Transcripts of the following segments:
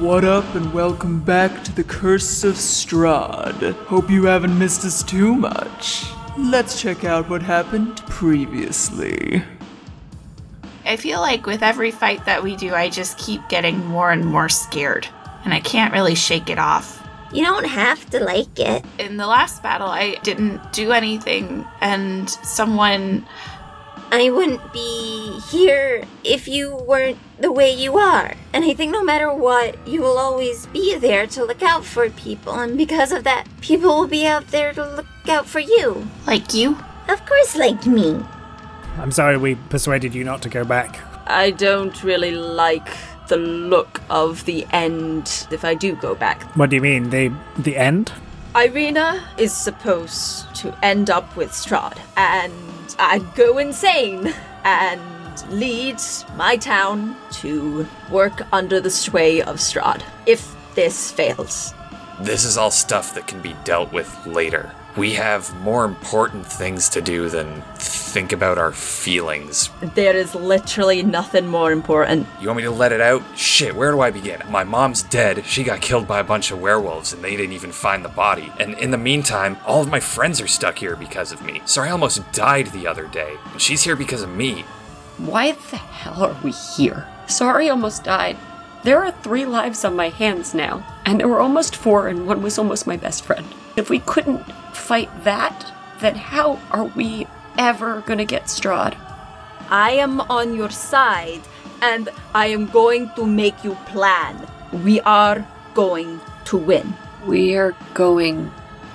What up, and welcome back to the Curse of Strahd. Hope you haven't missed us too much. Let's check out what happened previously. I feel like with every fight that we do, I just keep getting more and more scared, and I can't really shake it off. You don't have to like it. In the last battle, I didn't do anything, and someone. I wouldn't be here if you weren't the way you are. And I think no matter what, you will always be there to look out for people. And because of that, people will be out there to look out for you. Like you? Of course, like me. I'm sorry we persuaded you not to go back. I don't really like the look of the end if I do go back. What do you mean? The the end? Irina is supposed to end up with Strahd, and I'd go insane and lead my town to work under the sway of Strahd if this fails. This is all stuff that can be dealt with later. We have more important things to do than think about our feelings. There is literally nothing more important. You want me to let it out? Shit, where do I begin? My mom's dead. She got killed by a bunch of werewolves and they didn't even find the body. And in the meantime, all of my friends are stuck here because of me. Sorry, I almost died the other day. And she's here because of me. Why the hell are we here? Sorry, almost died. There are three lives on my hands now, and there were almost four, and one was almost my best friend. If we couldn't fight that, then how are we ever gonna get Strahd? I am on your side, and I am going to make you plan. We are going to win. We're going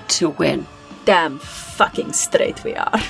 to win. Damn fucking straight we are.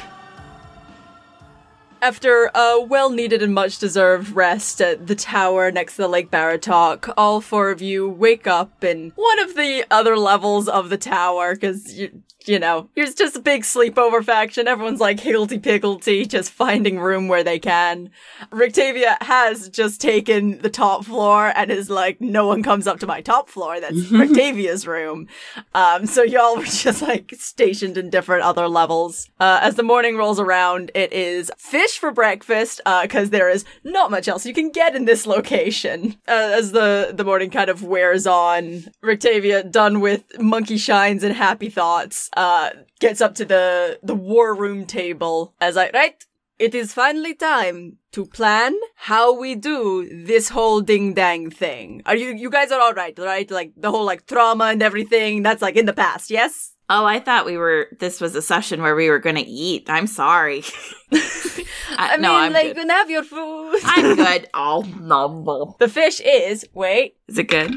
After a well needed and much deserved rest at the tower next to the Lake Baratok, all four of you wake up in one of the other levels of the tower because you, you know, it's just a big sleepover faction. Everyone's like higgledy piggledy, just finding room where they can. Rictavia has just taken the top floor and is like, no one comes up to my top floor. That's Rictavia's room. Um, so y'all were just like stationed in different other levels. Uh, as the morning rolls around, it is fish for breakfast, uh, cause there is not much else you can get in this location. Uh, as the, the morning kind of wears on, Rictavia, done with monkey shines and happy thoughts, uh, gets up to the, the war room table as I, right? It is finally time to plan how we do this whole ding dang thing. Are you, you guys are alright, right? Like the whole like trauma and everything, that's like in the past, yes? Oh, I thought we were. This was a session where we were going to eat. I'm sorry. I, I no, mean, I'm like, good. you can have your food. I'm good. Oh, no. The fish is, wait, Is it good?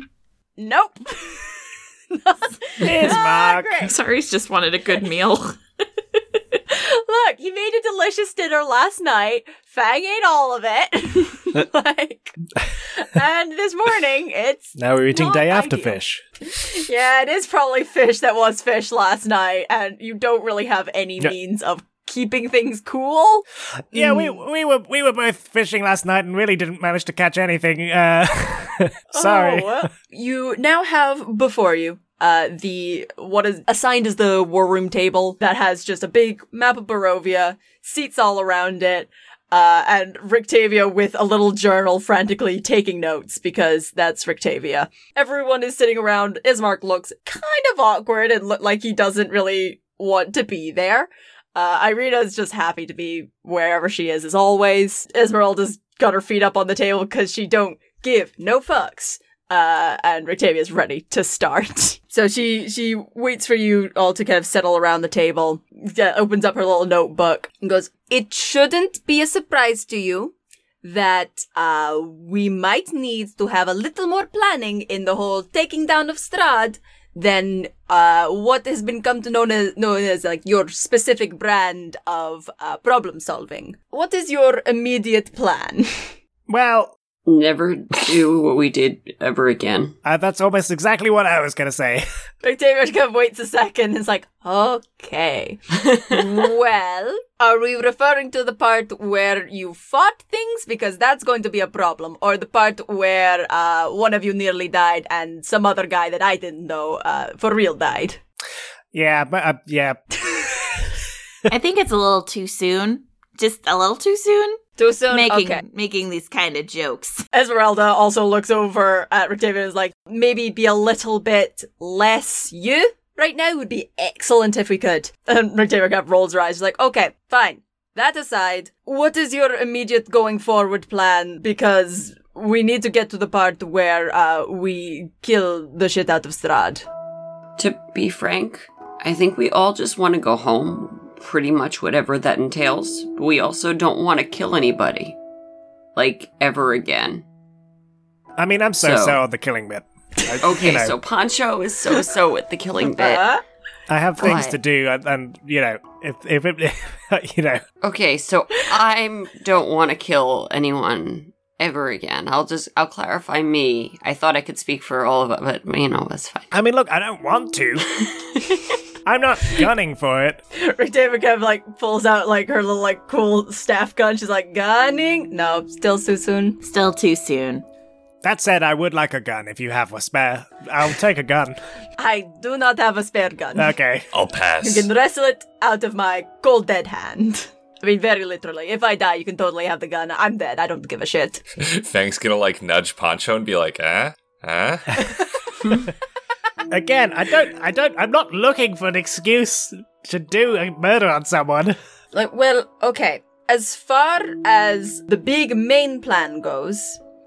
nope. Here's Ah, Mark. great. Sorry, just wanted a good meal. Look, he made a delicious dinner last night. Fang ate all of it. like, and this morning it's Now we're eating day after ideal. fish. yeah, it is probably fish that was fish last night, and you don't really have any Yeah. means of keeping things cool. Yeah, we we were we were both fishing last night and really didn't manage to catch anything. Uh, sorry. Oh, you now have before you uh the what is assigned as the war room table that has just a big map of Barovia, seats all around it. Uh, and Rictavia with a little journal frantically taking notes because that's Rictavia. Everyone is sitting around. Ismark looks kind of awkward and look like he doesn't really want to be there. Uh, is just happy to be wherever she is as always. Esmeralda's got her feet up on the table because she don't give no fucks. Uh, and Rictavia's ready to start. So she, she waits for you all to kind of settle around the table, uh, opens up her little notebook and goes, it shouldn't be a surprise to you that, uh, we might need to have a little more planning in the whole taking down of Strahd than uh, what has been come to known as known as like your specific brand of uh, problem solving. What is your immediate plan? Well, Never do what we did ever again. uh, that's almost exactly what I was gonna say. Octavia kind of waits a second and is like, okay. well, are we referring to the part where you fought things? Because that's going to be a problem. Or the part where uh, one of you nearly died and some other guy that I didn't know uh, for real died. Yeah, but uh, yeah, I think it's a little too soon. Just a little too soon. Too soon? making Okay. making these kind of jokes. Esmeralda also looks over at Rictavia and is like, maybe be a little bit less you right now would be excellent if we could. And Rictavia kind of rolls her eyes. She's like, okay, fine. That aside, what is your immediate going forward plan? Because we need to get to the part where uh, we kill the shit out of Strahd. To be frank, I think we all just want to go home, pretty much whatever that entails. But we also don't want to kill anybody. Like, ever again. I mean, I'm so so, So- on the killing bit. I, Okay, you know, so Poncho is so so with the killing bit. Uh, I have things What? to do, and, and you know, if if it, you know, Okay, so I don't want to kill anyone ever again. I'll just I'll clarify me. I thought I could speak for all of it, but you know that's fine. I mean, look, I don't want to. I'm not gunning for it. Rictavia kind of like pulls out like her little like cool staff gun. She's like, gunning? No, still too soon. Still too soon. That said, I would like a gun if you have a spare. I'll take a gun. I do not have a spare gun. Okay. I'll pass. You can wrestle it out of my cold dead hand. I mean, very literally. If I die, you can totally have the gun. I'm dead. I don't give a shit. Fang's gonna like nudge Poncho and be like, eh? Huh? Again, I don't, I don't, I'm not looking for an excuse to do a murder on someone. Like, well, okay. As far as the big main plan goes,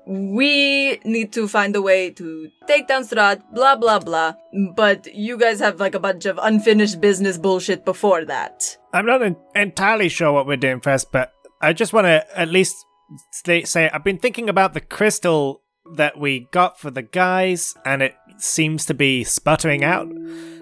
we need to find a way to take down Strahd, blah blah blah. But you guys have like a bunch of unfinished business bullshit before that. I'm not en- entirely sure what we're doing first, but I just want to at least stay, say I've been thinking about the crystal that we got for the guys, and it seems to be sputtering out.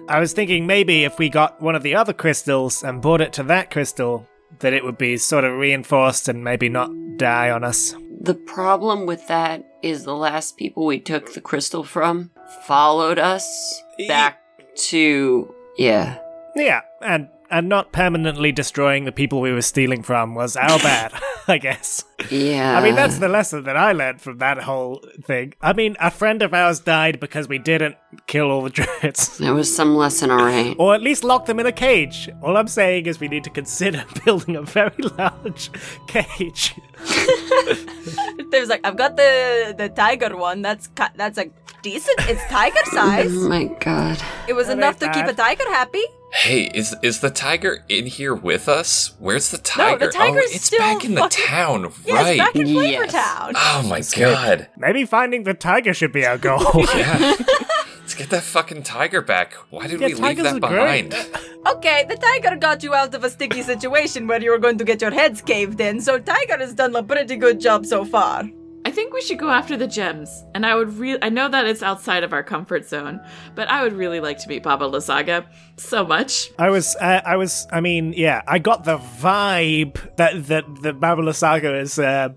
I was thinking maybe if we got one of the other crystals and brought it to that crystal, that it would be sort of reinforced and maybe not die on us. The problem with that is the last people we took the crystal from followed us back to yeah. Yeah, and and not permanently destroying the people we were stealing from was our bad, I guess. Yeah. I mean, that's the lesson that I learned from that whole thing. I mean, a friend of ours died because we didn't kill all the druids. there was some lesson alright. Or at least lock them in a cage. All I'm saying is we need to consider building a very large cage. There's like, I've got the the tiger one. That's ki- that's like decent. It's tiger oh size. Oh my god. It was That enough ain't to keep a tiger happy. Hey, is is the tiger in here with us? Where's the tiger? No, tiger? the tiger's oh, it's still back in the fucking- town, Yes, right? back in Flavor Yes. Town. oh my god. Maybe finding the tiger should be our goal. Yeah. Let's get that fucking tiger back. Why did Yeah, we leave that behind? Okay, the tiger got you out of a sticky situation where you were going to get your heads caved in, so Tiger has done a pretty good job so far. I think we should go after the gems. And I would really I know that it's outside of our comfort zone, but I would really like to meet Baba Lysaga so much. I was, uh, I was, I mean, yeah, I got the vibe that that the Babylon Lasaga is, um,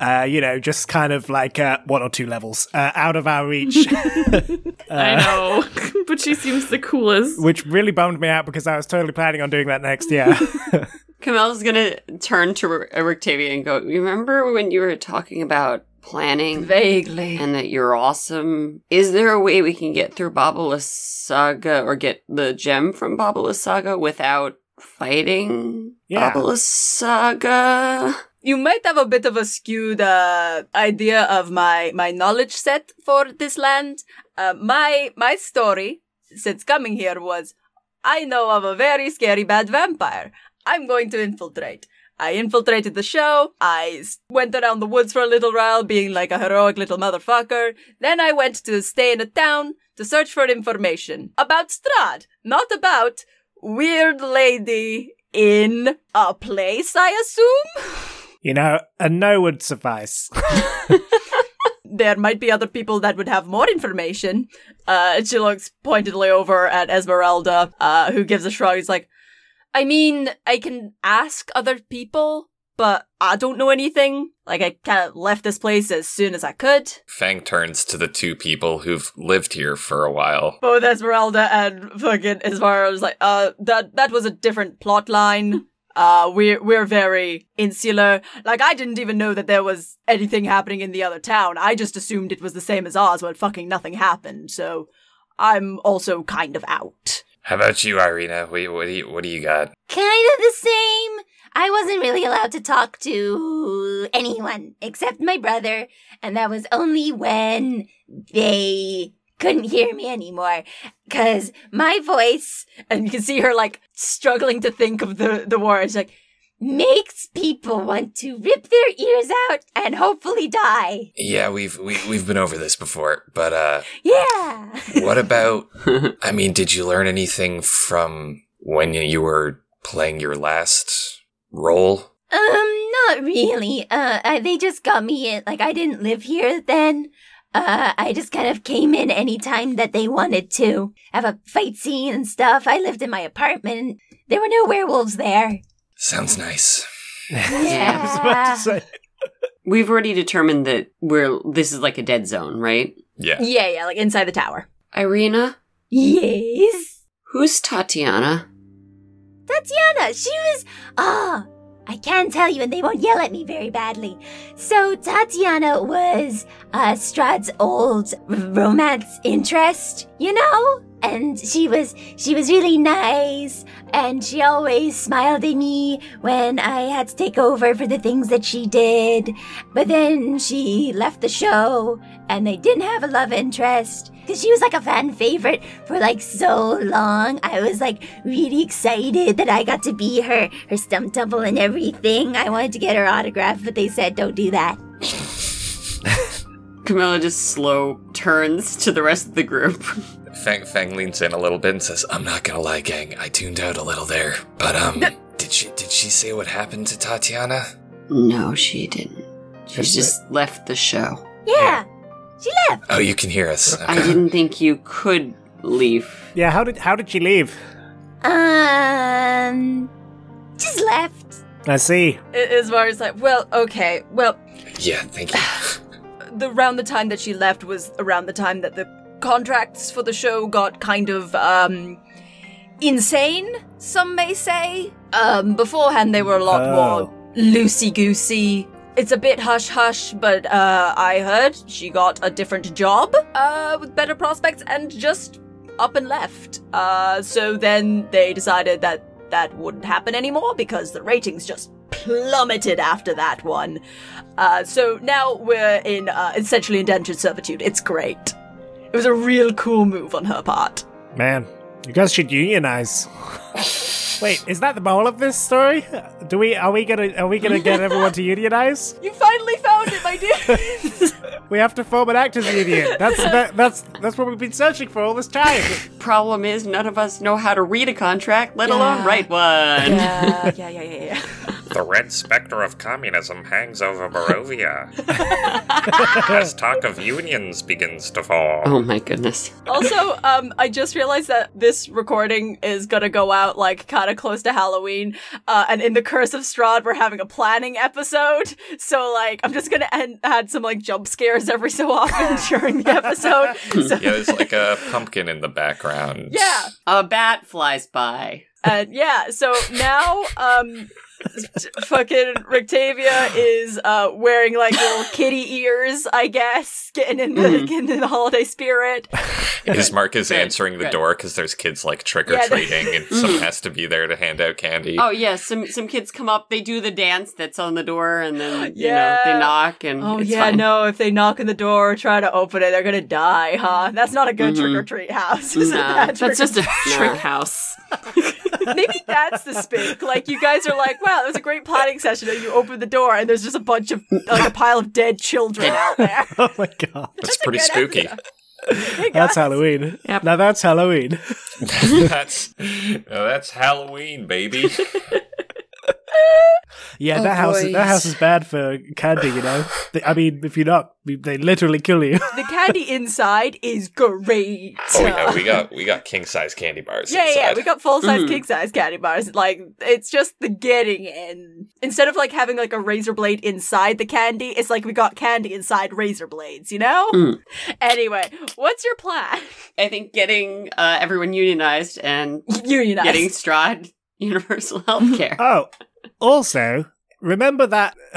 uh, you know, just kind of like uh, one or two levels uh, out of our reach, I know, but she seems the coolest. which really bummed me out because I was totally planning on doing that next year. Kamel's gonna turn to R- Rictavia and go, Remember when you were talking about planning Vaguely. and that you're awesome? Is there a way we can get through Baba Lysaga or get the gem from Baba Lysaga without fighting Yeah. Baba Lysaga? You might have a bit of a skewed uh, idea of my, my knowledge set for this land. Uh, my my story since coming here was I know of a very scary bad vampire. I'm going to infiltrate. I infiltrated the show. I went around the woods for a little while, being like a heroic little motherfucker. Then I went to stay in a town to search for information about Strahd, not about weird lady in a place, I assume? you know, a no would suffice. there might be other people that would have more information. Uh, she looks pointedly over at Esmeralda, uh, who gives a shrug. He's like, I mean, I can ask other people, but I don't know anything. Like, I kind of left this place as soon as I could. Fang turns to the two people who've lived here for a while. Both Esmeralda and fucking Esmeralda's like, uh, that, that was a different plot line. Uh, we're, we're very insular. Like, I didn't even know that there was anything happening in the other town. I just assumed it was the same as ours, but fucking nothing happened, so I'm also kind of out. How about you, Irina? What, do you what do you got? Kind of the same. I wasn't really allowed to talk to anyone except my brother, and that was only when they couldn't hear me anymore. Cause my voice, And you can see her like struggling to think of the, the words. Like, makes people want to rip their ears out and hopefully die. Yeah, we've we, we've been over this before, but uh, Yeah. what about? I mean, did you learn anything from when you were playing your last role? Um, not really. Uh, they just got me in. Like, I didn't live here then. Uh, I just kind of came in anytime that they wanted to have a fight scene and stuff. I lived in my apartment. There were no werewolves there. Sounds nice. I was about to say. We've already determined that we're this is like a dead zone, right? Yeah. yeah, yeah, like inside the tower. Irina, Yes. who's Tatiana? Tatiana, she was. Ah, I can tell you, and they won't yell at me very badly. So, Tatiana was uh, Strahd's old r- romance interest, you know? And she was she was really nice, and she always smiled at me when I had to take over for the things that she did. But then she left the show, and they didn't have a love interest because she was like a fan favorite for like so long. I was like really excited that I got to be her her stump double and everything. I wanted to get her autograph, but they said don't do that. Camilla just slow turns to the rest of the group. Fang, Fang leans in a little bit and says, "I'm not gonna lie, gang. I tuned out a little there, but um, did she did she say what happened to Tatiana? no, she didn't. She just left the show. Yeah, she left. Oh, you can hear us. I didn't think you could leave. Yeah, how did how did she leave? Um, just left. I see. As far as like, well, okay, well, Yeah, thank you. the around the time that she left was around the time that the contracts for the show got kind of um insane some may say um beforehand they were a lot Oh. more loosey goosey it's a bit hush hush but uh i heard she got a different job uh with better prospects and just up and left uh so then they decided that that wouldn't happen anymore because the ratings just plummeted after that one uh, so now we're in uh, essentially indentured servitude. It's great. It was a real cool move on her part. Man, you guys should unionize. Wait, is that the moral of this story? Do we are we gonna are we gonna get everyone to unionize? You finally found it, my dear. We have to form an actors union. That's that, that's that's what we've been searching for all this time. Problem is, none of us know how to read a contract, let alone write one. yeah, yeah, yeah, yeah, yeah. The red specter of communism hangs over Barovia. As talk of unions begins to fall. Oh my goodness. Also, um, I just realized that this recording is gonna go out like kind of close to Halloween, uh, and in the Curse of Strahd, we're having a planning episode. So, like, I'm just gonna end, add some like jump scares every so often during the episode. So, Yeah, there's like a pumpkin in the background. yeah, A bat flies by. And yeah, so now um fucking Rictavia is uh wearing like little kitty ears, I guess, getting in the Mhm. getting in the holiday spirit. Ismark is Good, answering the good. door because there's kids like trick or Yeah, the- treating, and someone has to be there to hand out candy. Oh yeah, some some kids come up, they do the dance that's on the door, and then you know they knock, and Oh it's yeah, fine. no, if they knock on the door or try to open it, they're gonna die, huh? That's not a good Mhm. trick or treat house. is it? No, That That's just a trick house. Maybe that's the spink. Like you guys are like, wow, that was a great planning session, and you open the door and there's just a bunch of like a pile of dead children out there. Oh my god. That's a pretty spooky. Hey, That's. Halloween. Yep. Now that's Halloween. that's no, that's Halloween, baby. Yeah, Oh, that house that house is bad for candy, you know. They- I mean, if you're not, they literally kill you. The candy inside is great. oh yeah, we got we got king size candy bars. Yeah, yeah, we got full size king size candy bars. Like it's just the getting in. Instead of like having like a razor blade inside the candy, it's like we got candy inside razor blades. You know. Mm. Anyway, what's your plan? I think getting uh, everyone unionized and Unionize. getting Strahd universal health care. Oh, also, remember that.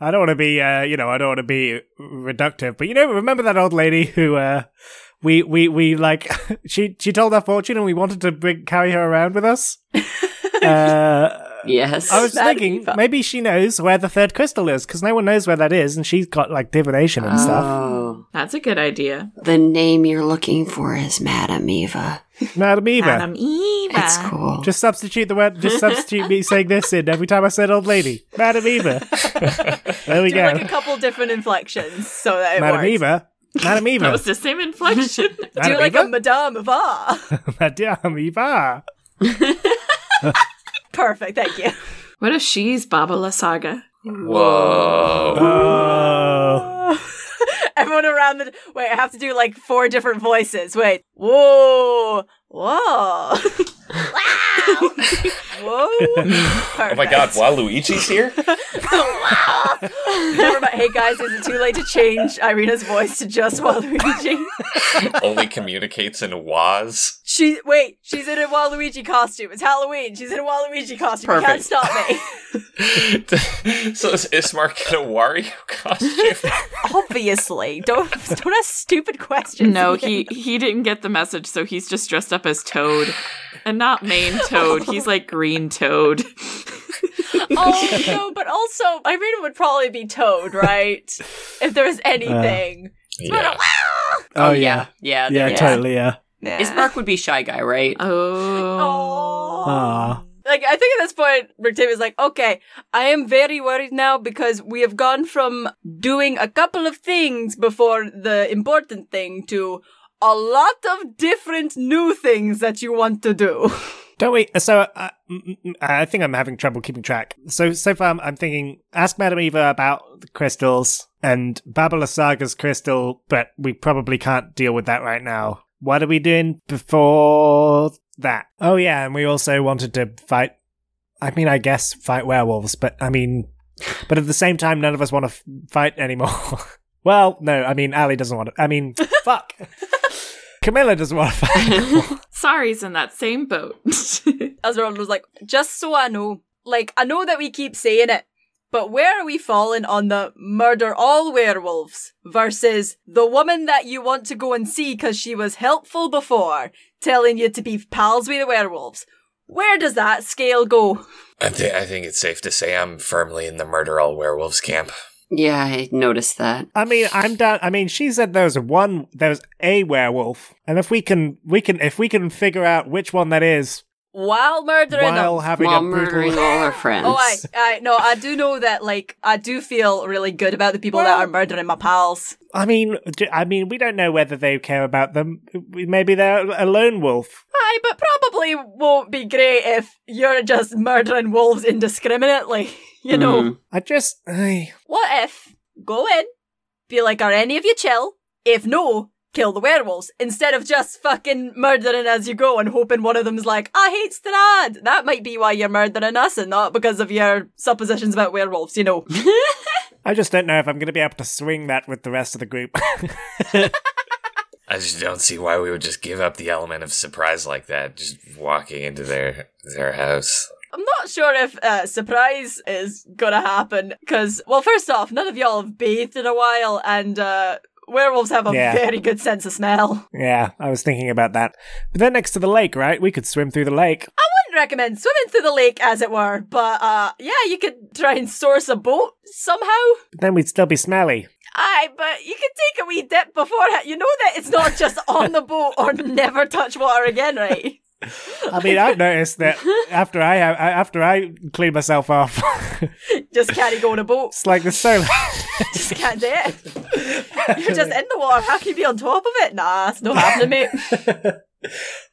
I don't want to be, uh, you know, I don't want to be reductive, but you know, remember that old lady who, uh, we, we, we like, she, she told our fortune and we wanted to bring, carry her around with us? uh, Yes. I was thinking maybe she knows where the third crystal is because no one knows where that is, and she's got like divination and stuff. Oh, That's a good idea. the name you're looking for is Madame Eva. Madame Eva. Madam Eva. It's cool. Just substitute the word. Just substitute me saying this in every time I said old lady. Madame Eva. there we Do go. like a couple different inflections so that it Madam works. Eva. Madam That was the same inflection. Do Madam like Eva. a Madame Eva. Madame Eva. Perfect, thank you. what if she's Baba Lysaga? Whoa. Oh. Everyone around the wait, I have to do like four different voices. Wait, whoa, whoa, wow, whoa. Oh my god, Waluigi's here? Never mind. Hey guys, is it too late to change Irina's voice to just Waluigi? Only communicates in Waz. She wait, she's in a Waluigi costume. It's Halloween. She's in a Waluigi costume. You can't stop me. so is Ismark in a Wario costume? Obviously, don't don't ask stupid questions. No, he he didn't get the message, so he's just dressed up as Toad. And not main Toad. He's like green Toad. oh no, but also Irina would probably be Toad, right? if there's anything. yeah. Oh yeah. Yeah. Yeah, yeah. totally. Yeah. Nah. Ismark would be shy guy, right? Oh. Oh. Ah. Like I think at this point, Rictavia's like, okay, I am very worried now because we have gone from doing a couple of things before the important thing to a lot of different new things that you want to do. Don't we? So uh, Mm, mm, mm, I think I'm having trouble keeping track. So so far, I'm, I'm thinking ask Madame Eva about the crystals and Baba Lysaga's crystal, but we probably can't deal with that right now. What are we doing before that? Oh yeah, and we also wanted to fight. I mean, I guess fight werewolves, but I mean, but at the same time, none of us want to f- fight anymore. well, no, I mean, Ali doesn't want to. I mean, fuck. Camilla doesn't want to fight. anymore. Sorry's in that same boat. Esmeralda was like, just so I know, like, I know that we keep saying it, but where are we falling on the murder all werewolves versus the woman that you want to go and see because she was helpful before, telling you to be pals with the werewolves? Where does that scale go? I, thi- I think it's safe to say I'm firmly in the murder all werewolves camp. Yeah, I noticed that. I mean, I'm down. I mean, she said there was one, there was a werewolf, and if we can, we can, if we can figure out which one that is While murdering while them. having While a murdering brutal. all our friends. Oh, I, I, no, I do know that, like, I do feel really good about the people that are murdering my pals. I mean, I mean, we don't know whether they care about them. Maybe they're a lone wolf. Aye, but probably won't be great if you're just murdering wolves indiscriminately. You know? Mhm. I just, I, What if go in, be like, are any of you chill? If no, kill the werewolves instead of just fucking murdering as you go and hoping one of them's like, I hate Strahd. That might be why you're murdering us and not because of your suppositions about werewolves, you know. I just don't know if I'm going to be able to swing that with the rest of the group. I just don't see why we would just give up the element of surprise like that, just walking into their their house. I'm not sure if uh, surprise is gonna happen because, well, first off, none of y'all have bathed in a while, and uh, werewolves have a Yeah. very good sense of smell. yeah, I was thinking about that. But they're next to the lake, right? We could swim through the lake. I wouldn't recommend swimming through the lake, as it were, but uh, yeah, you could try and source a boat somehow. But then we'd still be smelly. Aye, but you could take a wee dip before beforehand. You know that it's not just on the boat or never touch water again, right? I mean, I've noticed that after I have, after I clean myself off, Just can't go on a boat. it's like the so. Just can't do it. You're just in the water. How can you be on top of it? Nah, it's not happening, mate.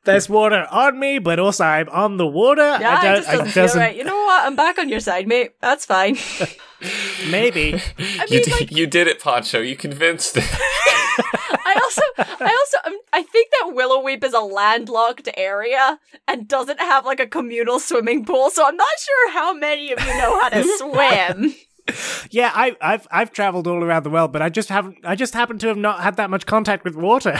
There's water on me, but also I'm on the water. Yeah, I it don't. just doesn't, feel right. You know what? I'm back on your side, mate. That's fine. Maybe. I You, mean, d- like, you did it, Poncho. You convinced it. I also, I also, um, I think that Willow Weep is a landlocked area and doesn't have like a communal swimming pool. So I'm not sure how many of you know how to swim. Yeah, I, I've I've traveled all around the world, but I just haven't. I just happen to have not had that much contact with water.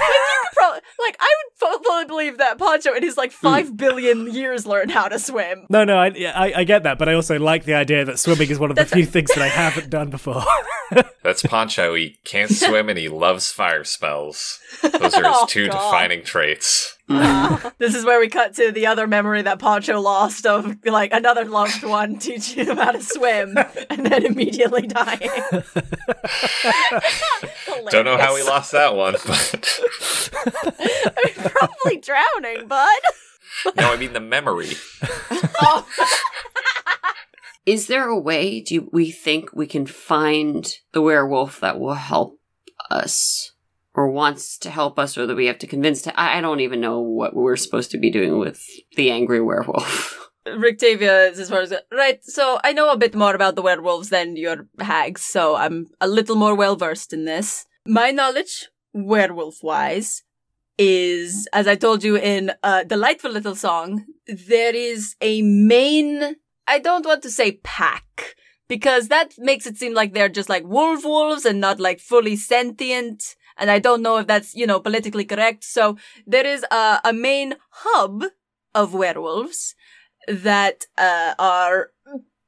Probably, like, I would fully believe that Pancho in his like mm. five billion years learned how to swim. no, no, I, I I get that, but I also like the idea that swimming is one of the few things that I haven't done before. That's Pancho. He can't swim and he loves fire spells. Those are his Oh, two God. defining traits. Ah. This is where we cut to the other memory that Pancho lost of like another loved one teaching him how to swim and then immediately dying. Don't know how Hilarious. lost that one, but Probably drowning, bud. no, I mean the memory. Oh. Is there a way do we think we can find the werewolf that will help us? Or wants to help us, or that we have to convince to. I I don't even know what we're supposed to be doing with the angry werewolf. Rictavia is as far as right. So I know a bit more about the werewolves than your hags, so I'm a little more well versed in this. My knowledge, werewolf wise, is as I told you in a delightful little song. There is a main. I don't want to say pack because that makes it seem like they're just like wolf wolves and not like fully sentient. And I don't know if that's you know politically correct. So there is a, a main hub of werewolves that uh, are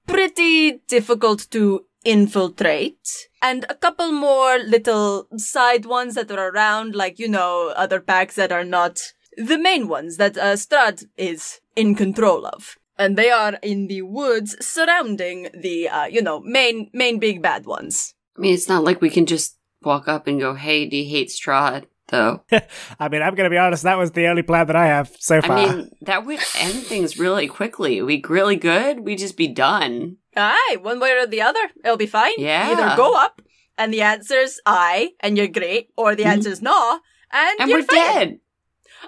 pretty difficult to infiltrate. And a couple more little side ones that are around, like, you know, other packs that are not the main ones that uh, Strahd is in control of. And they are in the woods surrounding the, uh, you know, main, main big bad ones. I mean, it's not like we can just walk up and go, "Hey, do you hate Strahd?" Though. I mean, I'm going to be honest, that was the only plan that I have so far. I mean, that would end things really quickly. We really good. We just be done. Aye, one way or the other, it'll be fine. Yeah. Either go up, and the answer's aye, and you're great, or the hmm? answer's no, and, And you're we're fighting. dead.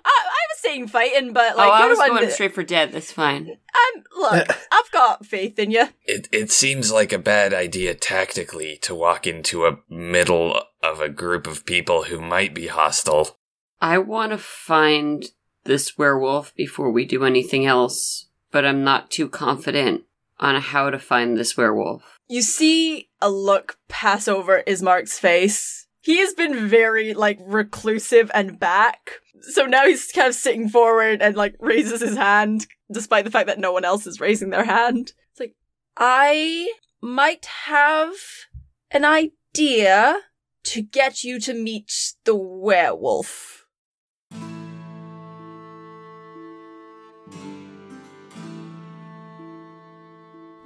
I, I was saying fighting, but like oh, I was one going that- straight for dead. That's fine. Um, look, I've got faith in you. It it seems like a bad idea tactically to walk into a middle of a group of people who might be hostile. I want to find this werewolf before we do anything else, but I'm not too confident on how to find this werewolf. You see a look pass over Ismark's face. He has been very like reclusive and back. So now he's kind of sitting forward and like raises his hand, despite the fact that no one else is raising their hand. It's like, I might have an idea to get you to meet the werewolf.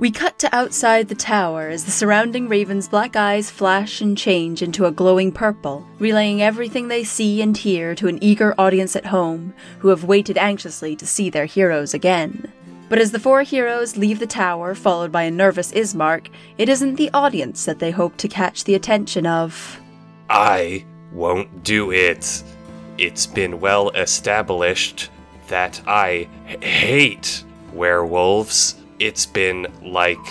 We cut to outside the tower as the surrounding ravens' black eyes flash and change into a glowing purple, relaying everything they see and hear to an eager audience at home who have waited anxiously to see their heroes again. But as the four heroes leave the tower, followed by a nervous Ismark, it isn't the audience that they hope to catch the attention of. I won't do it. It's been well established that I h- hate werewolves. It's been like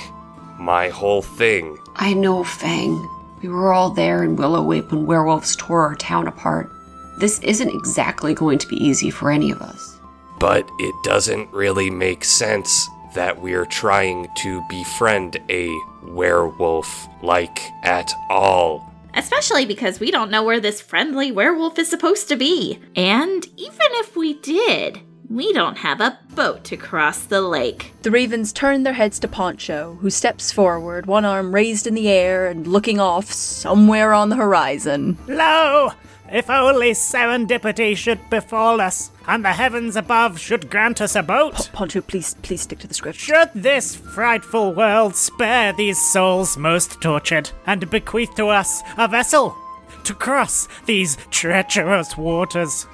my whole thing. I know, Fang. We were all there in Willow Weep when werewolves tore our town apart. This isn't exactly going to be easy for any of us. But it doesn't really make sense that we're trying to befriend a werewolf, like, at all. Especially because we don't know where this friendly werewolf is supposed to be. And even if we did, we don't have a boat to cross the lake. The ravens turn their heads to Poncho, who steps forward, one arm raised in the air and looking off somewhere on the horizon. Lo! If only serendipity should befall us, and the heavens above should grant us a boat. Poncho, please, please stick to the script. Should this frightful world spare these souls most tortured, and bequeath to us a vessel to cross these treacherous waters?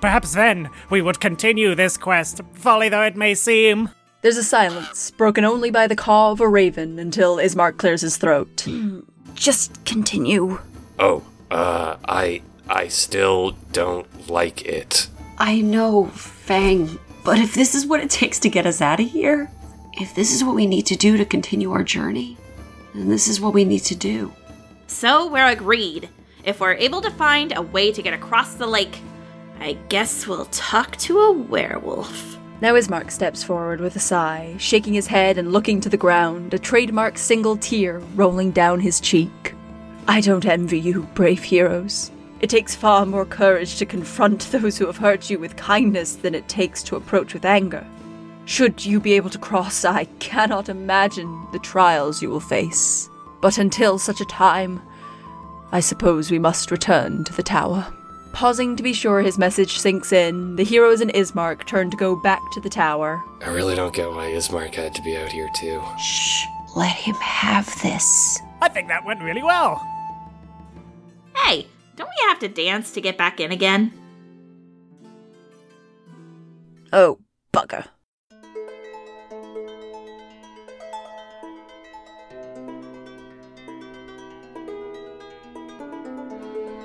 Perhaps then we would continue this quest, folly though it may seem. There's a silence, broken only by the caw of a raven until Ismark clears his throat. Just continue. Oh, uh, I. I still don't like it. I know, Fang, but if this is what it takes to get us out of here, if this is what we need to do to continue our journey, then this is what we need to do. So we're agreed. If we're able to find a way to get across the lake, I guess we'll talk to a werewolf. Now Ismark steps forward with a sigh, shaking his head and looking to the ground, a trademark single tear rolling down his cheek. I don't envy you, brave heroes. It takes far more courage to confront those who have hurt you with kindness than it takes to approach with anger. Should you be able to cross, I cannot imagine the trials you will face. But until such a time, I suppose we must return to the tower. Pausing to be sure his message sinks in, the heroes and Ismark turn to go back to the tower. I really don't get why Ismark had to be out here too. Shh, let him have this. I think that went really well. Hey, don't we have to dance to get back in again? Oh, bugger.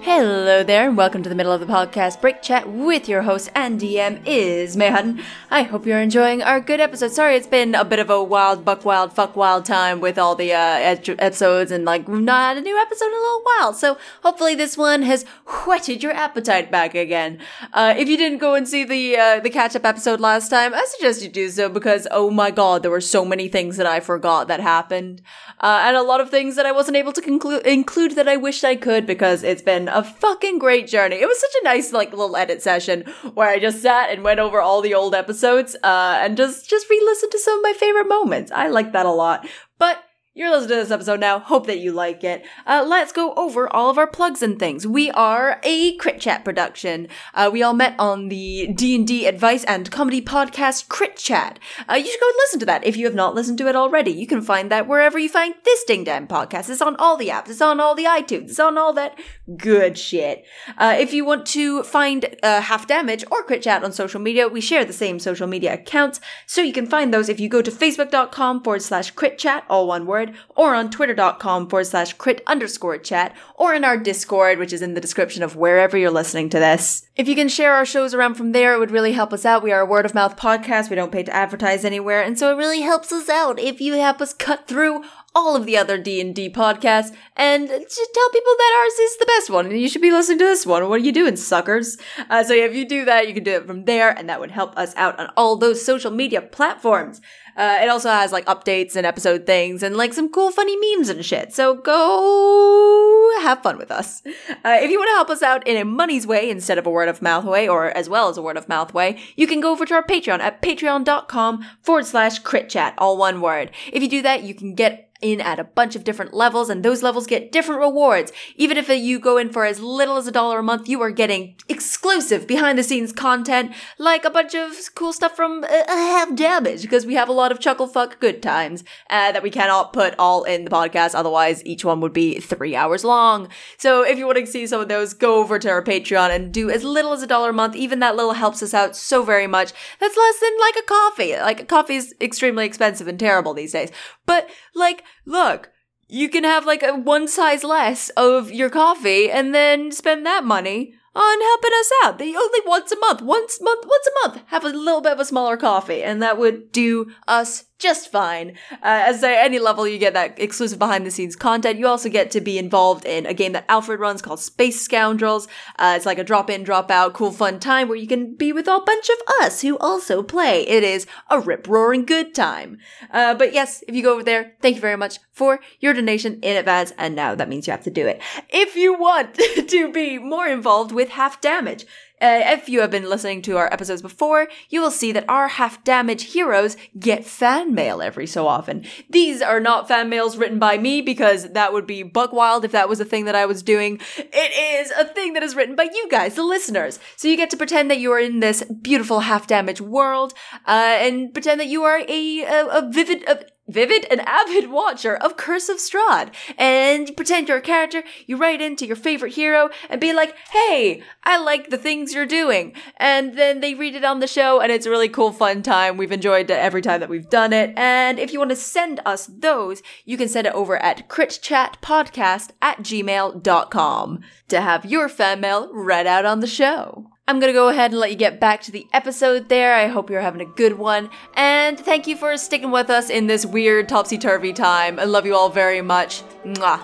Hello there, and welcome to the middle of the podcast break chat with your host and DM is May Hutton. I hope you're enjoying our good episode. Sorry, it's been a bit of a wild, buck wild, fuck wild time with all the uh, episodes, and like not had a new episode in a little while. So hopefully this one has whetted your appetite back again. Uh, if you didn't go and see the uh, the catch up episode last time, I suggest you do so because oh my god, there were so many things that I forgot that happened, uh, and a lot of things that I wasn't able to conclude include that I wished I could because it's been a fucking great journey. It was such a nice like little edit session where I just sat and went over all the old episodes uh, and just just re-listened to some of my favorite moments. I like that a lot. But you're listening to this episode now. Hope that you like it. Uh, let's go over all of our plugs and things. We are a Crit Chat production. Uh, we all met on the D&D advice and comedy podcast Crit Chat. Uh, you should go and listen to that if you have not listened to it already. You can find that wherever you find this ding dang podcast. It's on all the apps. It's on all the iTunes. It's on all that good shit. Uh, if you want to find uh, Half Damage or Crit Chat on social media, we share the same social media accounts. So you can find those if you go to facebook.com forward slash crit chat, all one word, or on twitter.com forward slash crit underscore chat, or in our Discord, which is in the description of wherever you're listening to this. If you can share our shows around from there, it would really help us out. We are a word of mouth podcast. We don't pay to advertise anywhere. And so it really helps us out if you help us cut through all of the other D&D podcasts and just tell people that ours is the best one and you should be listening to this one. What are you doing, suckers? Uh, so if you do that, you can do it from there and that would help us out on all those social media platforms. Uh, it also has like updates and episode things and like some cool funny memes and shit. So go have fun with us. Uh, if you want to help us out in a money's way instead of a word of mouth way or as well as a word of mouth way, you can go over to our Patreon at patreon.com forward slash crit chat, all one word. If you do that, you can get in at a bunch of different levels and those levels get different rewards. Even if you go in for as little as a dollar a month, you are getting exclusive behind the scenes content like a bunch of cool stuff from uh, Half Damage because we have a lot of chuckle fuck good times uh, that we cannot put all in the podcast. Otherwise, each one would be three hours long. So if you want to see some of those, go over to our Patreon and do as little as a dollar a month. Even that little helps us out so very much. That's less than like a coffee. Like coffee is extremely expensive and terrible these days. But like, look, you can have like a one size less of your coffee and then spend that money on helping us out. They only once a month, once month, once a month, have a little bit of a smaller coffee, and that would do us just fine. Uh, as at any level, you get that exclusive behind the scenes content. You also get to be involved in a game that Alfred runs called Space Scoundrels. Uh, it's like a drop in, drop out, cool, fun time where you can be with a bunch of us who also play. It is a rip roaring good time. Uh, but yes, if you go over there, thank you very much for your donation in advance. And now that means you have to do it. If you want to be more involved with Half Damage, uh, if you have been listening to our episodes before, you will see that our half damage heroes get fan mail every so often. These are not fan mails written by me because that would be buck wild if that was a thing that I was doing. It is a thing that is written by you guys, the listeners. So you get to pretend that you are in this beautiful half damage world, uh, and pretend that you are a, a, a vivid, a, vivid and avid watcher of Curse of Strahd. And you pretend you're a character, you write into your favorite hero and be like, hey, I like the things you're doing. And then they read it on the show and it's a really cool, fun time. We've enjoyed it every time that we've done it. And if you want to send us those, you can send it over at critchatpodcast at gmail.com to have your fan mail read out on the show. I'm gonna go ahead and let you get back to the episode there. I hope you're having a good one. And thank you for sticking with us in this weird topsy turvy time. I love you all very much. Mwah.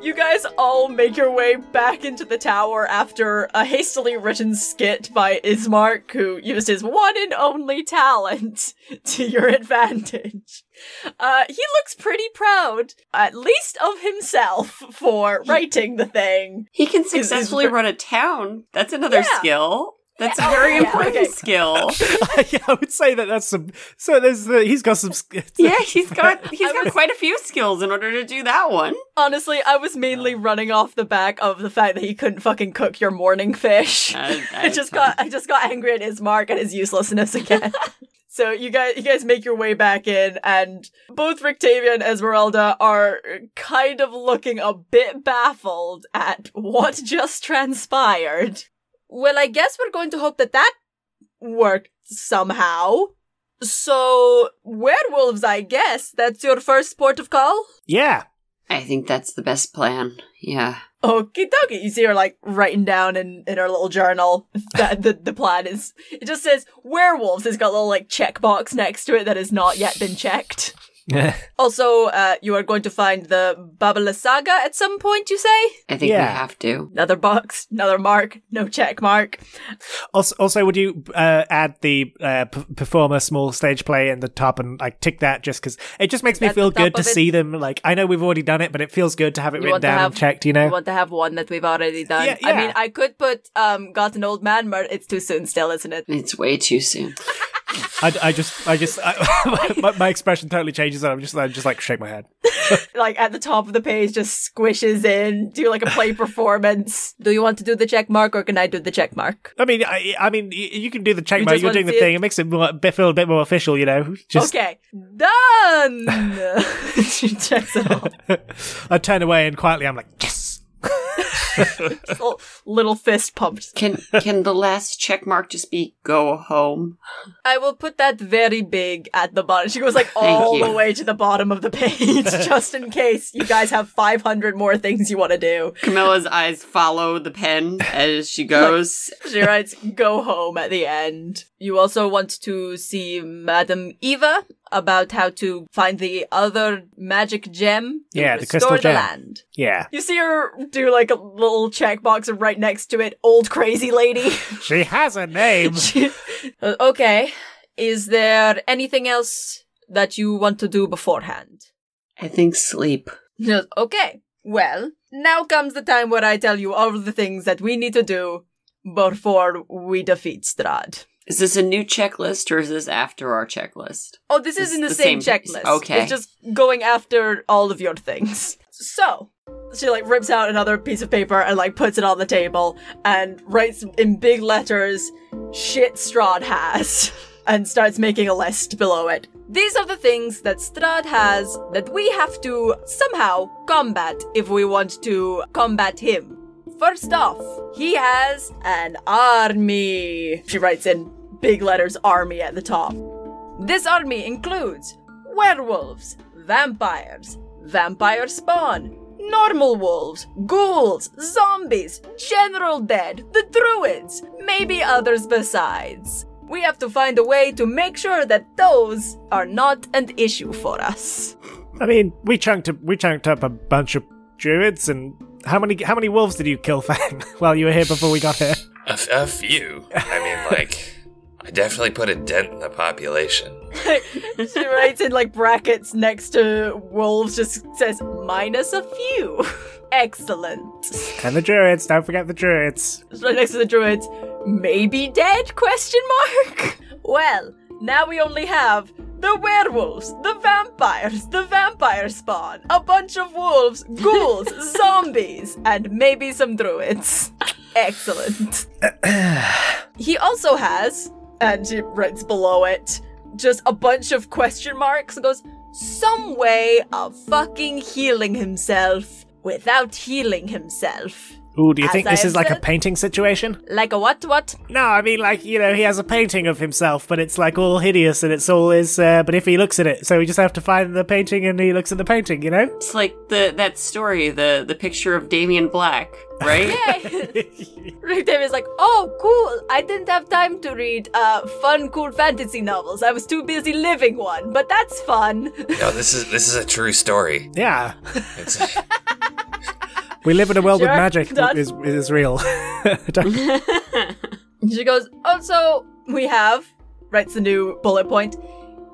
You guys all make your way back into the tower after a hastily written skit by Ismark, who used his one and only talent to your advantage. Uh, he looks pretty proud, at least of himself, for writing the thing. He can successfully ver- run a town. That's another Yeah. skill. That's a very yeah, important okay. skill. yeah, I would say that that's some. So there's the, he's got some. Yeah, he's got he's got quite a few skills in order to do that one. Honestly, I was mainly running off the back of the fact that he couldn't fucking cook your morning fish. Uh, I just got I just got angry at Ismark and his uselessness again. So you guys you guys make your way back in and both Rictavia and Esmeralda are kind of looking a bit baffled at what just transpired. Well, I guess we're going to hope that that worked somehow. So, werewolves, I guess. That's your first port of call? Yeah. I think that's the best plan. Yeah. Okie dokie. You see her like writing down in, in her little journal that the, the plan is it just says werewolves. It's got a little like checkbox next to it that has not yet been checked. Also, uh, you are going to find the Baba Lysaga at some point, you say? I think Yeah. we have to. Another box, another mark, no check mark. Also, also, would you uh, add the uh, p- performer small stage play in the top and like tick that just because it just makes me At feel good to it? see them. Like I know we've already done it, but it feels good to have it You written down have- and checked. You know. I want to have one that we've already done. Yeah, I mean, I could put um got an old man murder. It's too soon still, isn't it? It's way too soon. I, I just, I just, I, my, my expression totally changes, and I'm just, I just like shake my head. like at the top of the page just squishes in, do like a play performance. Do you want to do the check mark or can I do the check mark? I mean, I, I mean, you can do the check you mark. You're doing the thing. it? It makes it more, feel a bit more official, you know. Just, Okay, done. she checks it off. I turn away and quietly, I'm like, yes. Little, little fist pumped. Can can the last check mark just be go home? I will put that very big at the bottom. She goes like all you. the way to the bottom of the page, just in case you guys have 500 more things you want to do. Camilla's eyes follow the pen as she goes. She writes, go home at the end. You also want to see Madam Eva about how to find the other magic gem. to Yeah, the restore crystal the gem. land. Yeah, You see her do like a little checkbox and right next to it, old crazy lady. she has a name. Uh, okay. Is there anything else that you want to do beforehand? I think sleep. Yes, okay. Well, now comes the time where I tell you all the things that we need to do before we defeat Strahd. Is this a new checklist or is this after our checklist? Oh, this is It's in the, the same, same- checklist. okay. It's just going after all of your things. So, she like rips out another piece of paper and like puts it on the table and writes in big letters, shit Strahd has, and starts making a list below it. These are the things that Strahd has that we have to somehow combat if we want to combat him. First off, he has an army. She writes in big letters army at the top. This army includes werewolves, vampires, vampire spawn, normal wolves, ghouls, zombies, general dead, the druids, maybe others besides. We have to find a way to make sure that those are not an issue for us. I mean, we chunked, up, we chunked up a bunch of druids, and how many, how many wolves did you kill, Fang, while you were here before we got here? A, f- a few. I mean, like, I definitely put a dent in the population. she writes in like brackets next to wolves, just says minus a few. Excellent. And the druids, don't forget the druids. It's right next to the druids. Maybe dead? Question mark. Well, now we only have the werewolves, the vampires, the vampire spawn, a bunch of wolves, ghouls, zombies, and maybe some druids. Excellent. he also has, and it writes below it, just a bunch of question marks and goes, some way of fucking healing himself without healing himself. Ooh, do you As think I this have is like a painting situation? Like a what what? No, I mean, like, you know, he has a painting of himself, but it's like all hideous and it's all his, uh, but if he looks at it, so we just have to find the painting and he looks at the painting, you know? It's like the that story, the the picture of Damien Black, right? Yeah. Rick Davis like, oh, cool. I didn't have time to read uh, fun, cool fantasy novels. I was too busy living one, but that's fun. No, this is this is a true story. Yeah. It's We live in a world with magic done. is, is real. She goes, also, we have, writes the new bullet point,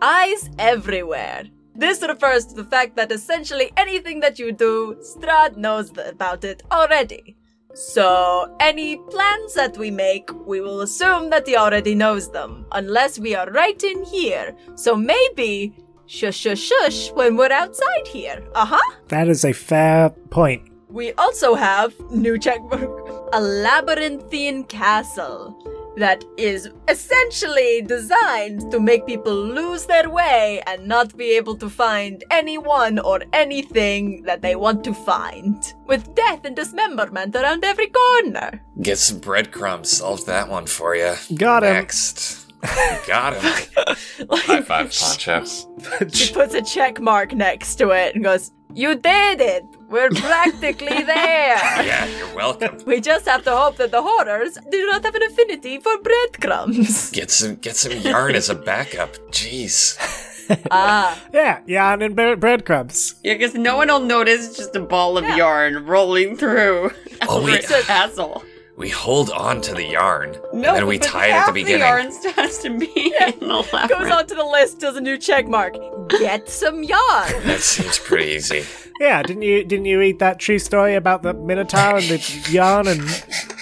eyes everywhere. This refers to the fact that essentially anything that you do, Strahd knows about it already. So, any plans that we make, we will assume that he already knows them, unless we are right in here. So maybe shush shush shush when we're outside here. Uh huh. That is a fair point. We also have new checkbook, a labyrinthine castle that is essentially designed to make people lose their way and not be able to find anyone or anything that they want to find, with death and dismemberment around every corner. Get some breadcrumbs. Solved that one for you. Got him. Next. Got him. High five, Poncho. She puts a check mark next to it and goes, You did it! We're practically there! yeah, you're welcome. We just have to hope that the horrors do not have an affinity for breadcrumbs. Get some get some yarn as a backup. Jeez. Ah, Yeah, yarn and bre- breadcrumbs. Yeah, because no one will notice just a ball of yarn rolling through Oh, wait. Elric Castle. We hold on to the yarn. No, and then we tie it at the beginning. The yarn still has to be in the goes labyrinth. onto the list, does a new check mark. Get some yarn. That seems pretty easy. Yeah, didn't you didn't you read that true story about the Minotaur and the yarn and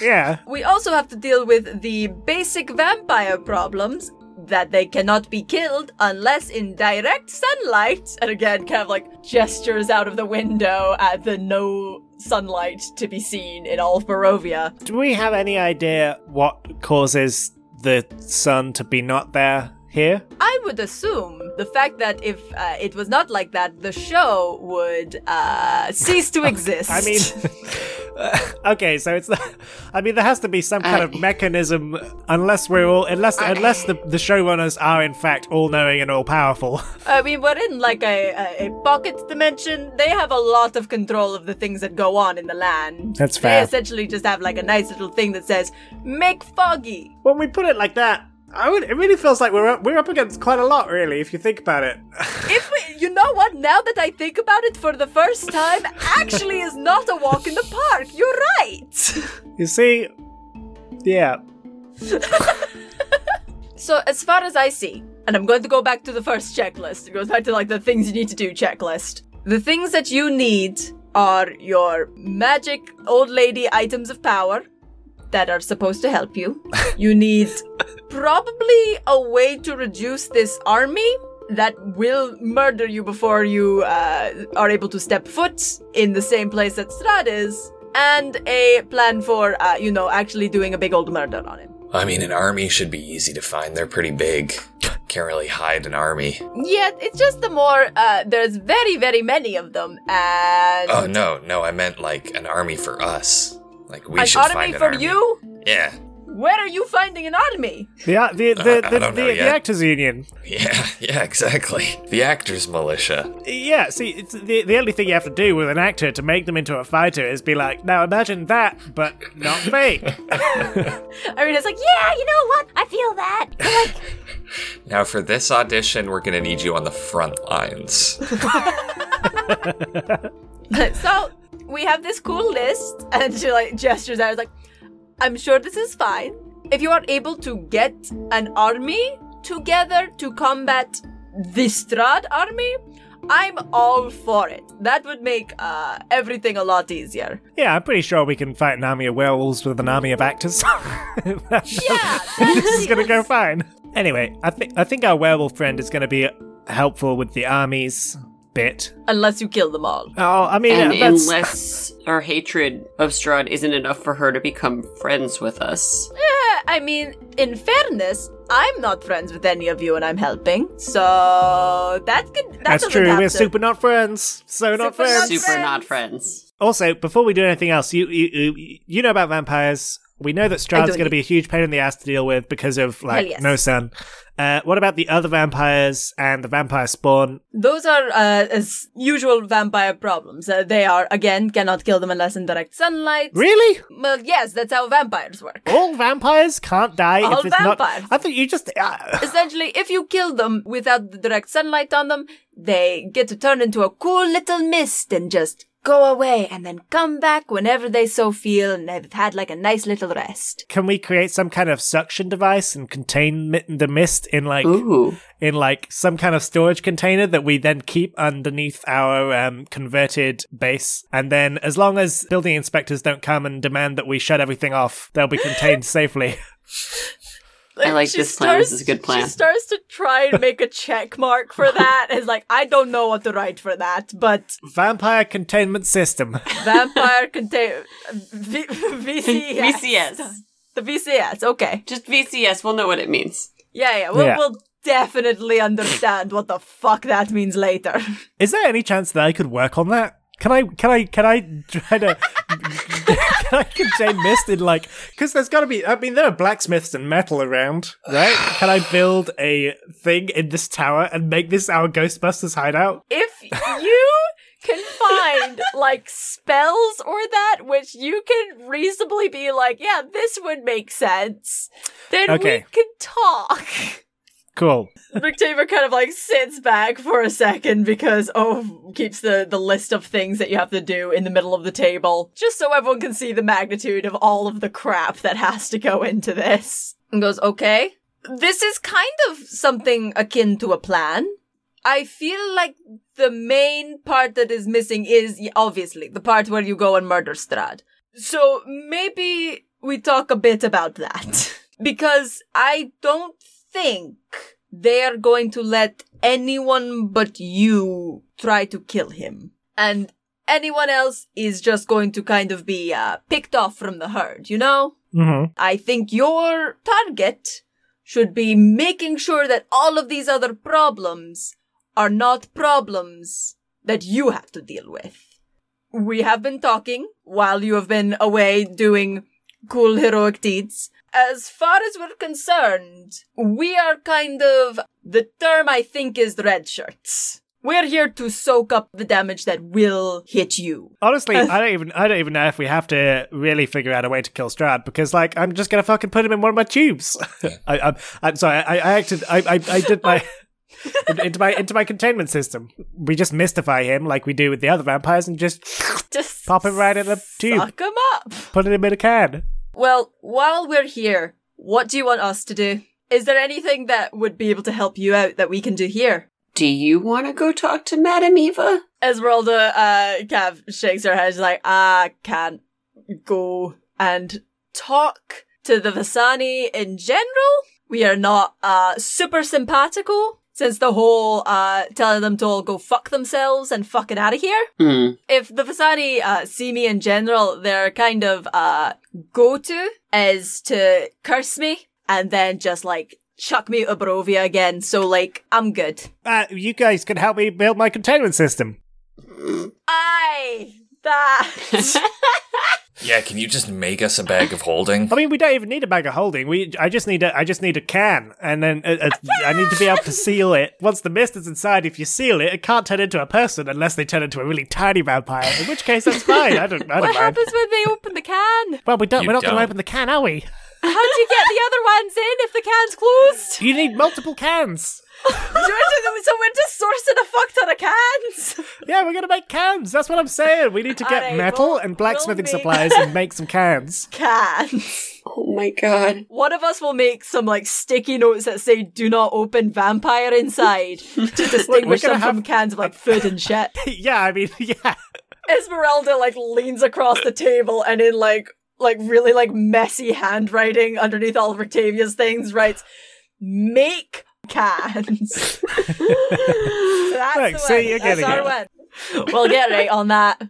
yeah. We also have to deal with the basic vampire problems that they cannot be killed unless in direct sunlight. And again, kind of like gestures out of the window at the no sunlight to be seen in all of Barovia. Do we have any idea what causes the sun to be not there here? I would assume the fact that if uh, it was not like that, the show would uh, cease to exist. I mean, okay, so it's I mean, there has to be some kind of mechanism, unless we're all unless unless the the showrunners are in fact all knowing and all powerful. I mean, we're in like a, a, a pocket dimension. They have a lot of control of the things that go on in the land. That's fair. They essentially just have like a nice little thing that says, make foggy. when we put it like that, I would. It really feels like we're up, we're up against quite a lot, really, if you think about it. If we, you know what, now that I think about it for the first time, actually is not a walk in the park. You're right. you see, yeah, So, as far as I see, and I'm going to go back to the first checklist, it goes back to like the things you need to do checklist. The things that you need are your magic old lady items of power that are supposed to help you. You need probably a way to reduce this army that will murder you before you uh, are able to step foot in the same place that Strahd is, and a plan for, uh, you know, actually doing a big old murder on him. I mean, an army should be easy to find. They're pretty big. Can't really hide an army. Yeah, it's just the more uh there's very, very many of them, and Oh no, no, I meant like an army for us. Like we an should find an for army. you? Yeah, Where are you finding an army? the uh, the the, I- I the, the, the actors union. yeah, yeah, exactly. The actors' militia. Yeah, see, it's the the only thing you have to do with an actor to make them into a fighter is be like, now imagine that, but not fake. I mean, it's like, Yeah, you know what? I feel that. Like, Now for this audition, we're gonna need you on the front lines. so we have this cool list, and she like gestures I was like, I'm sure this is fine. If you are able to get an army together to combat the Strahd army, I'm all for it. That would make uh, everything a lot easier. yeah, I'm pretty sure we can fight an army of werewolves with an army of actors. Yeah, this is gonna go fine. Anyway, I think I think our werewolf friend is gonna be helpful with the armies bit. unless you kill them all. Oh, I mean, And that's unless our hatred of Strahd isn't enough for her to become friends with us. Eh, I mean, in fairness, I'm not friends with any of you and I'm helping. So that could that that's doesn't true. have We're to- super not friends. So not Super not friends. Super friends. not friends. Also, before we do anything else, you you you, you know about vampires. We know that Strahd's going to be a huge pain in the ass to deal with because of like yes. no sun. Uh, what about the other vampires and the vampire spawn? Those are uh, as usual vampire problems. Uh, they are again cannot kill them unless in direct sunlight. Really? Well, yes, that's how vampires work. All vampires can't die All if it's vampires. not. I thought you just. Uh, Essentially, if you kill them without the direct sunlight on them, they get to turn into a cool little mist and just go away and then come back whenever they so feel and they've had like a nice little rest. Can we create some kind of suction device and contain mi- the mist in like Ooh. in like some kind of storage container that we then keep underneath our um, converted base? And then, as long as building inspectors don't come and demand that we shut everything off, they'll be contained safely. I like she this plan. This is a good plan. She starts to try and make a check mark for that. It's like, I don't know what to write for that, but Vampire containment system. vampire contain v- VCS. VCS. The VCS, okay. Just VCS. We'll know what it means. Yeah, yeah, we'll, Yeah. we'll definitely understand what the fuck that means later. Is there any chance that I could work on that? Can I? Can I? Can I try to? can I contain mist in like? Because there's got to be. I mean, there are blacksmiths and metal around, right? Can I build a thing in this tower and make this our Ghostbusters hideout? if you can find like spells or that which you can reasonably be like, yeah, this would make sense, then Okay. we can talk. Cool. Kind of like sits back for a second because oh keeps the the list of things that you have to do in the middle of the table just so everyone can see the magnitude of all of the crap that has to go into this. And goes, "Okay. This is kind of something akin to a plan. I feel like the main part that is missing is obviously the part where you go and murder Strahd. So maybe we talk a bit about that. because I don't think they are going to let anyone but you try to kill him. And anyone else is just going to kind of be uh, picked off from the herd, you know? Mm-hmm. I think your target should be making sure that all of these other problems are not problems that you have to deal with. We have been talking while you have been away doing cool heroic deeds. As far as we're concerned, we are kind of, the term I think is red shirts. We're here to soak up the damage that will hit you. Honestly, I don't even. I don't even know if we have to really figure out a way to kill Strahd because, like, I'm just gonna fucking put him in one of my tubes. I, I'm, I'm sorry. I, I acted. I, I, I did my. into my into my containment system. We just mystify him like we do with the other vampires and just Just pop him right in the tube, suck him up. put him in a can. Well, while we're here, what do you want us to do? Is there anything that would be able to help you out that we can do here? Do you want to go talk to Madame Eva? Esmeralda uh, Cav shakes her head. She's like, I can't go and talk to the Vistani in general. We are not uh, super simpatical since the whole uh, telling them to all go fuck themselves and fucking out of here. Hmm. if the Vistani uh, see me in general, their kind of uh, go-to is to curse me and then just like chuck me to Barovia again. So like I'm good. Uh, you guys can help me build my containment system. I that Yeah, can you just make us a bag of holding? I mean, we don't even need a bag of holding. We, I just need a, I just need a can, and then uh, uh, I need to be able to seal it. Once the mist is inside, if you seal it, it can't turn into a person unless they turn into a really tiny vampire. In which case, that's fine. I don't, I don't what mind. happens when they open the can? Well, we don't. You we're not going to open the can, are we? How do you get the other ones in if the can's closed? You need multiple cans. So we're just sourcing a fuck ton of cans. Yeah, we're gonna make cans. That's what I'm saying. We need to get Alright, metal we'll- and blacksmithing we'll make- supplies and make some cans. Cans. Oh my god. One of us will make some like sticky notes that say "Do not open vampire inside" to distinguish gonna them from cans of like food and shit. yeah, I mean, yeah. Esmeralda like leans across the table and in like like really like messy handwriting underneath all of Octavia's things writes make cans. That's Look, see, you're That's getting our win. We'll get right on that.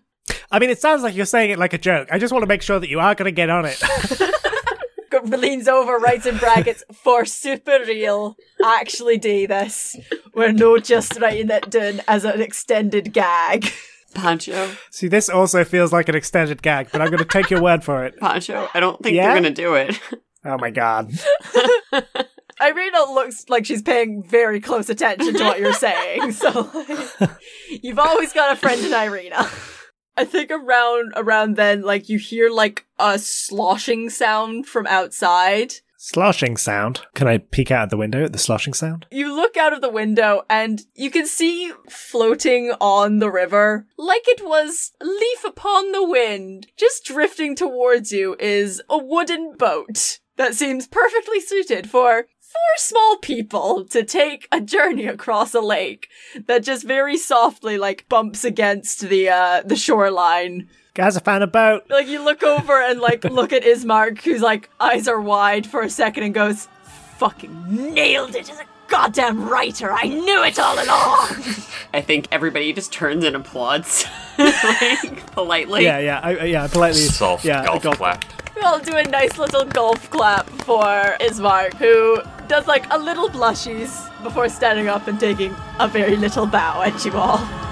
I mean, it sounds like you're saying it like a joke. I just want to make sure that you are gonna get on it. Go- Leans over, writes in brackets for super real. Actually, do this. We're not just writing it down as an extended gag. Poncho. See, this also feels like an extended gag, but I'm gonna take your word for it. Pancho, I don't think Yeah? they're gonna do it. Oh my god. Ireena looks like she's paying very close attention to what you're saying. So like, you've always got a friend in Ireena. I think around around then, like you hear like a sloshing sound from outside. Sloshing sound. Can I peek out of the window at the sloshing sound? You look out of the window and you can see floating on the river, like it was a leaf upon the wind, just drifting towards you, is a wooden boat that seems perfectly suited for four small people to take a journey across a lake that just very softly like bumps against the uh the shoreline. Guys, I found a boat. Like you look over and like look at Ismark, who's like eyes are wide for a second and goes, "Fucking nailed it as a goddamn writer. I knew it all along." I think everybody just turns and applauds, like politely. Yeah, yeah, I, yeah. Politely. Soft yeah, golf golf- clap. we all do a nice little golf clap for Ismark, who does like a little blushies before standing up and taking a very little bow at you all.